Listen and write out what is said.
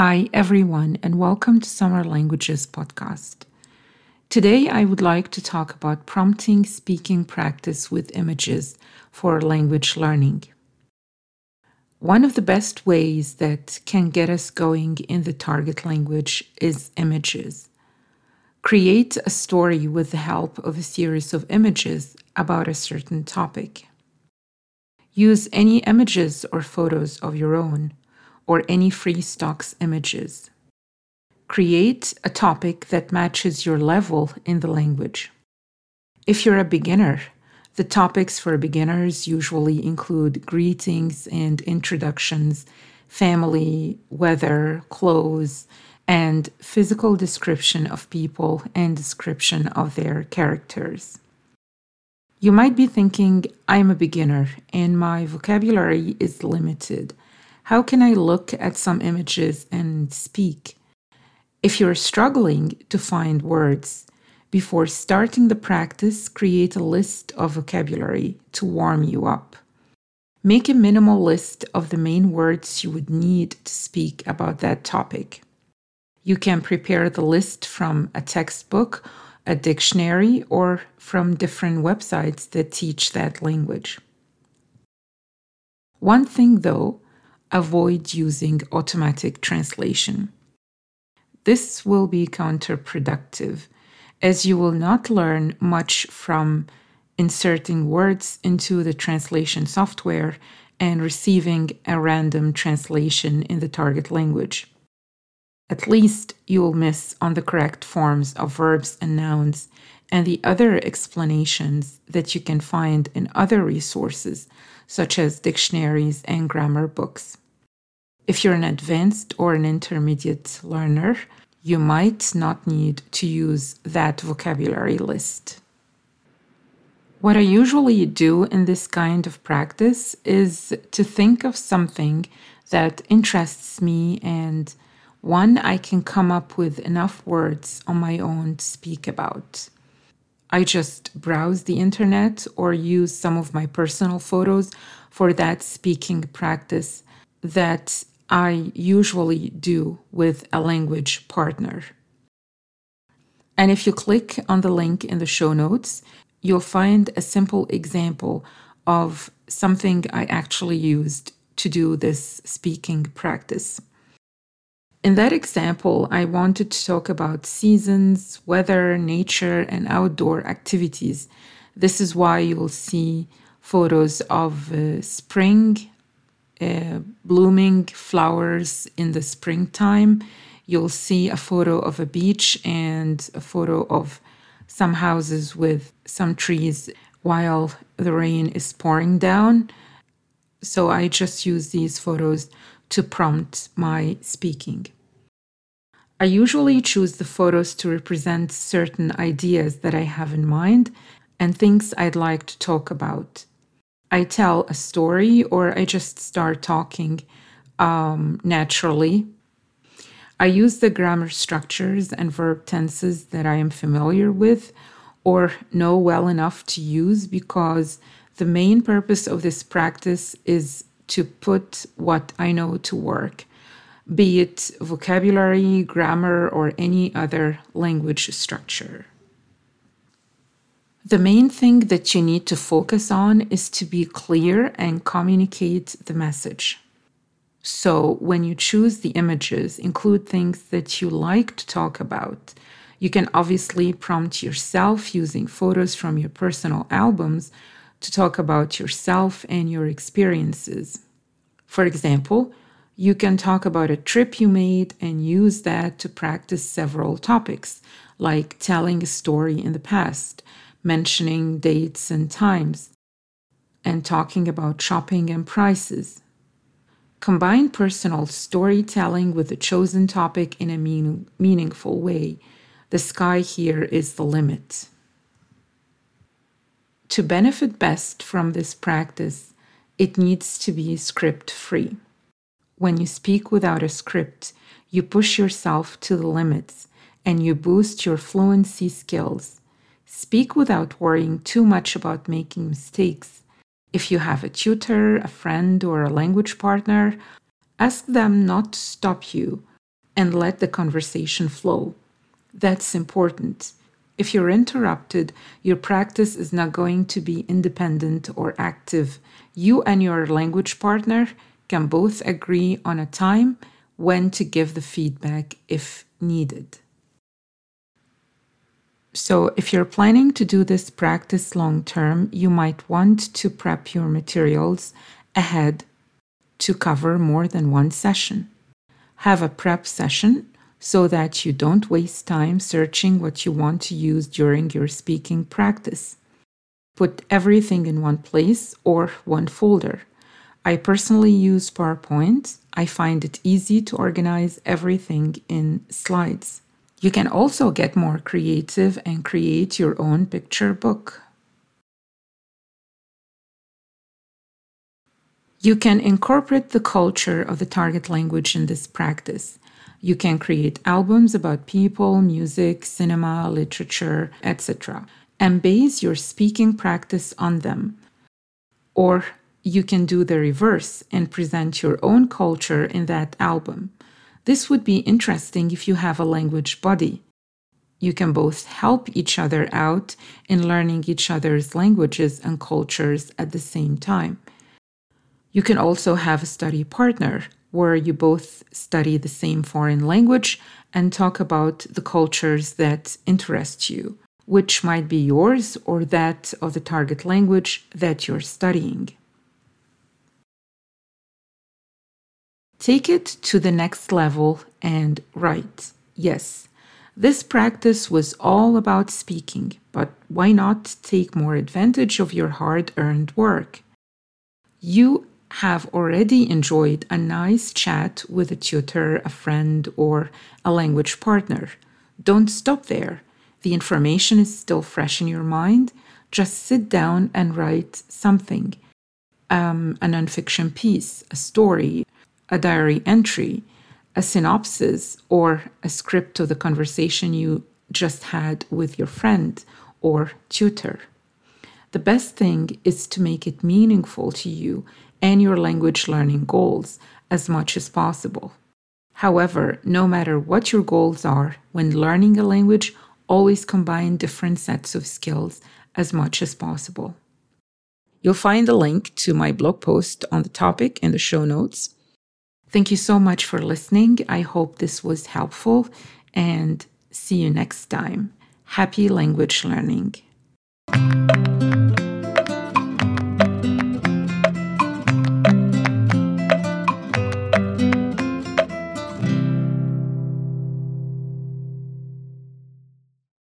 Hi, everyone, and welcome to Summer Languages podcast. Today, I would like to talk about prompting speaking practice with images for language learning. One of the best ways that can get us going in the target language is images. Create a story with the help of a series of images about a certain topic. Use any images or photos of your own or any free stocks images. Create a topic that matches your level in the language. If you're a beginner, the topics for beginners usually include greetings and introductions, family, weather, clothes, and physical description of people and description of their characters. You might be thinking, I'm a beginner and my vocabulary is limited. How can I look at some images and speak? If you're struggling to find words, before starting the practice, create a list of vocabulary to warm you up. Make a minimal list of the main words you would need to speak about that topic. You can prepare the list from a textbook, a dictionary, or from different websites that teach that language. One thing, though, avoid using automatic translation. This will be counterproductive, as you will not learn much from inserting words into the translation software and receiving a random translation in the target language. At least you will miss on the correct forms of verbs and nouns and the other explanations that you can find in other resources, such as dictionaries and grammar books. If you're an advanced or an intermediate learner, you might not need to use that vocabulary list. What I usually do in this kind of practice is to think of something that interests me and one I can come up with enough words on my own to speak about. I just browse the internet or use some of my personal photos for that speaking practice that I usually do with a language partner. And if you click on the link in the show notes, you'll find a simple example of something I actually used to do this speaking practice. In that example, I wanted to talk about seasons, weather, nature, and outdoor activities. This is why you'll see photos of uh, spring, uh, blooming flowers in the springtime. You'll see a photo of a beach and a photo of some houses with some trees while the rain is pouring down. So I just use these photos to prompt my speaking. I usually choose the photos to represent certain ideas that I have in mind and things I'd like to talk about. I tell a story or I just start talking um, naturally. I use the grammar structures and verb tenses that I am familiar with or know well enough to use because the main purpose of this practice is to put what I know to work, be it vocabulary, grammar, or any other language structure. The main thing that you need to focus on is to be clear and communicate the message. So, when you choose the images, include things that you like to talk about. You can obviously prompt yourself using photos from your personal albums to talk about yourself and your experiences. For example, you can talk about a trip you made and use that to practice several topics, like telling a story in the past, mentioning dates and times, and talking about shopping and prices. Combine personal storytelling with a chosen topic in a mean, meaningful way. The sky here is the limit. To benefit best from this practice, it needs to be script free. When you speak without a script, you push yourself to the limits and you boost your fluency skills. Speak without worrying too much about making mistakes. If you have a tutor, a friend, or a language partner, ask them not to stop you and let the conversation flow. That's important. If you're interrupted, your practice is not going to be independent or active. You and your language partner can both agree on a time when to give the feedback if needed. So, if you're planning to do this practice long term, you might want to prep your materials ahead to cover more than one session. Have a prep session so that you don't waste time searching what you want to use during your speaking practice. Put everything in one place or one folder. I personally use PowerPoint. I find it easy to organize everything in slides. You can also get more creative and create your own picture book. You can incorporate the culture of the target language in this practice. You can create albums about people, music, cinema, literature, etc., and base your speaking practice on them. Or you can do the reverse and present your own culture in that album. This would be interesting if you have a language buddy. You can both help each other out in learning each other's languages and cultures at the same time. You can also have a study partner where you both study the same foreign language and talk about the cultures that interest you, which might be yours or that of the target language that you're studying. Take it to the next level and write. Yes, this practice was all about speaking, but why not take more advantage of your hard earned work? You have already enjoyed a nice chat with a tutor, a friend, or a language partner. Don't stop there. The information is still fresh in your mind. Just sit down and write something um, a nonfiction piece, a story, a diary entry, a synopsis, or a script of the conversation you just had with your friend or tutor. The best thing is to make it meaningful to you and your language learning goals as much as possible. However, no matter what your goals are, when learning a language, always combine different sets of skills as much as possible. You'll find a link to my blog post on the topic in the show notes. Thank you so much for listening. I hope this was helpful and see you next time. Happy language learning.